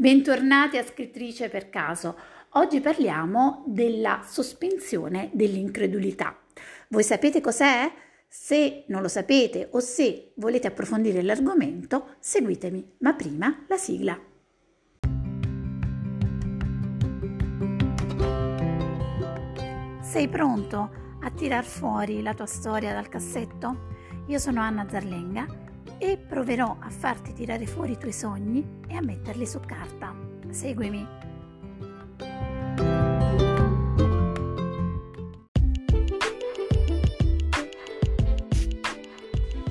Bentornati a Scrittrice per caso. Oggi parliamo della sospensione dell'incredulità. Voi sapete cos'è? Se non lo sapete o se volete approfondire l'argomento, seguitemi, ma prima la sigla. Sei pronto a tirar fuori la tua storia dal cassetto? Io sono Anna Zarlenga e proverò a farti tirare fuori i tuoi sogni e a metterli su carta. Seguimi.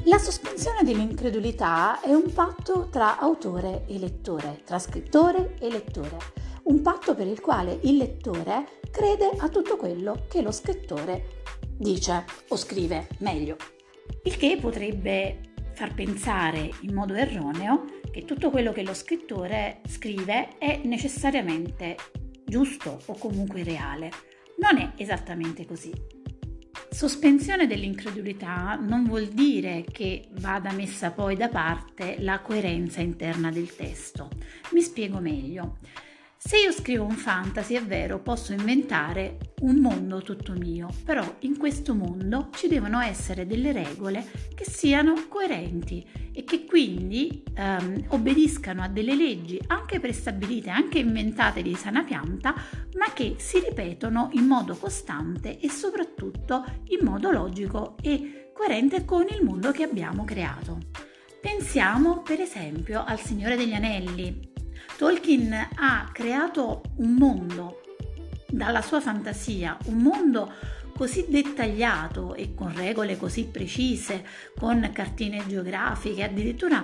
La sospensione dell'incredulità è un patto tra autore e lettore, tra scrittore e lettore, un patto per il quale il lettore crede a tutto quello che lo scrittore dice o scrive meglio. Il che potrebbe far pensare in modo erroneo che tutto quello che lo scrittore scrive è necessariamente giusto o comunque reale. Non è esattamente così. Sospensione dell'incredulità non vuol dire che vada messa poi da parte la coerenza interna del testo. Mi spiego meglio. Se io scrivo un fantasy, è vero, posso inventare un mondo tutto mio, però in questo mondo ci devono essere delle regole che siano coerenti e che quindi ehm, obbediscano a delle leggi anche prestabilite, anche inventate di sana pianta, ma che si ripetono in modo costante e soprattutto in modo logico e coerente con il mondo che abbiamo creato. Pensiamo per esempio al Signore degli Anelli, Tolkien ha creato un mondo dalla sua fantasia, un mondo così dettagliato e con regole così precise, con cartine geografiche, addirittura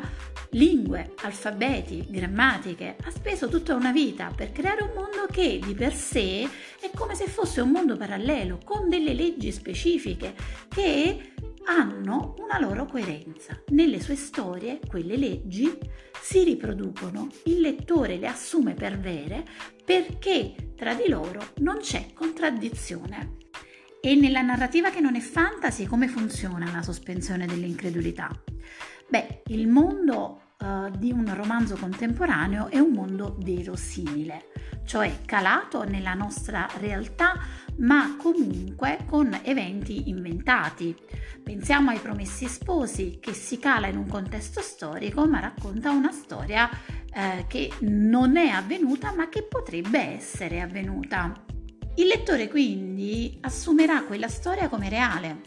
lingue, alfabeti, grammatiche. Ha speso tutta una vita per creare un mondo che di per sé è come se fosse un mondo parallelo, con delle leggi specifiche che hanno una loro coerenza. Nelle sue storie quelle leggi si riproducono, il lettore le assume per vere perché tra di loro non c'è contraddizione. E nella narrativa che non è fantasy come funziona la sospensione dell'incredulità? Beh, il mondo uh, di un romanzo contemporaneo è un mondo verosimile, cioè calato nella nostra realtà ma comunque con eventi inventati. Pensiamo ai Promessi Sposi che si cala in un contesto storico ma racconta una storia eh, che non è avvenuta ma che potrebbe essere avvenuta. Il lettore quindi assumerà quella storia come reale.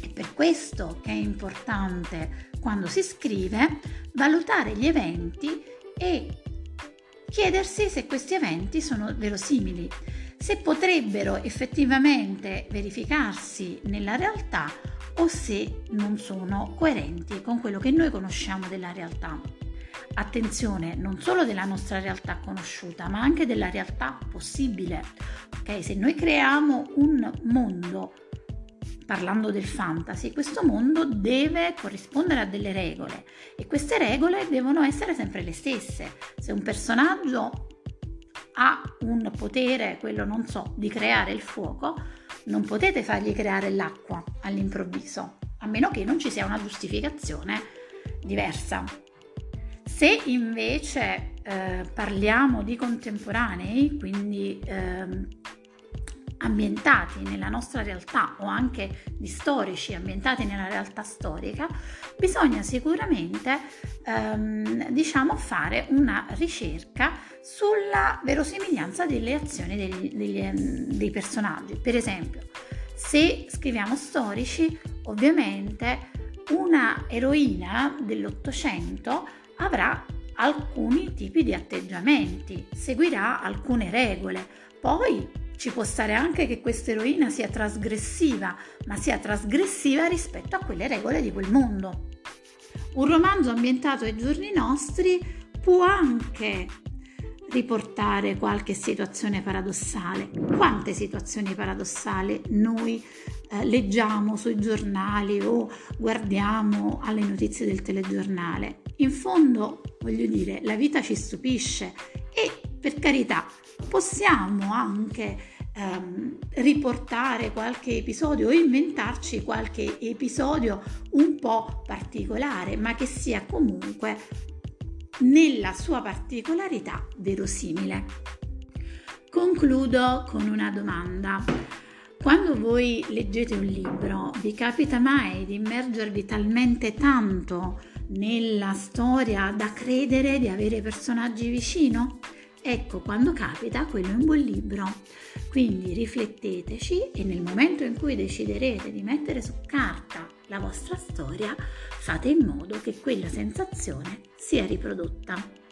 È per questo che è importante quando si scrive valutare gli eventi e chiedersi se questi eventi sono verosimili se potrebbero effettivamente verificarsi nella realtà o se non sono coerenti con quello che noi conosciamo della realtà. Attenzione, non solo della nostra realtà conosciuta, ma anche della realtà possibile. Ok, se noi creiamo un mondo parlando del fantasy, questo mondo deve corrispondere a delle regole e queste regole devono essere sempre le stesse. Se un personaggio ha un potere, quello non so, di creare il fuoco, non potete fargli creare l'acqua all'improvviso, a meno che non ci sia una giustificazione diversa. Se invece eh, parliamo di contemporanei, quindi eh, ambientati nella nostra realtà o anche di storici ambientati nella realtà storica, bisogna sicuramente ehm, diciamo fare una ricerca sulla verosimiglianza delle azioni degli, degli, ehm, dei personaggi. Per esempio, se scriviamo storici, ovviamente una eroina dell'Ottocento avrà alcuni tipi di atteggiamenti, seguirà alcune regole, poi ci può stare anche che questa eroina sia trasgressiva, ma sia trasgressiva rispetto a quelle regole di quel mondo. Un romanzo ambientato ai giorni nostri può anche riportare qualche situazione paradossale. Quante situazioni paradossali noi eh, leggiamo sui giornali o guardiamo alle notizie del telegiornale? In fondo, voglio dire, la vita ci stupisce e per carità possiamo anche ehm, riportare qualche episodio o inventarci qualche episodio un po' particolare, ma che sia comunque nella sua particolarità verosimile. Concludo con una domanda. Quando voi leggete un libro, vi capita mai di immergervi talmente tanto nella storia da credere di avere personaggi vicino? Ecco, quando capita, quello è un buon libro. Quindi rifletteteci e nel momento in cui deciderete di mettere su carta la vostra storia, fate in modo che quella sensazione sia riprodotta.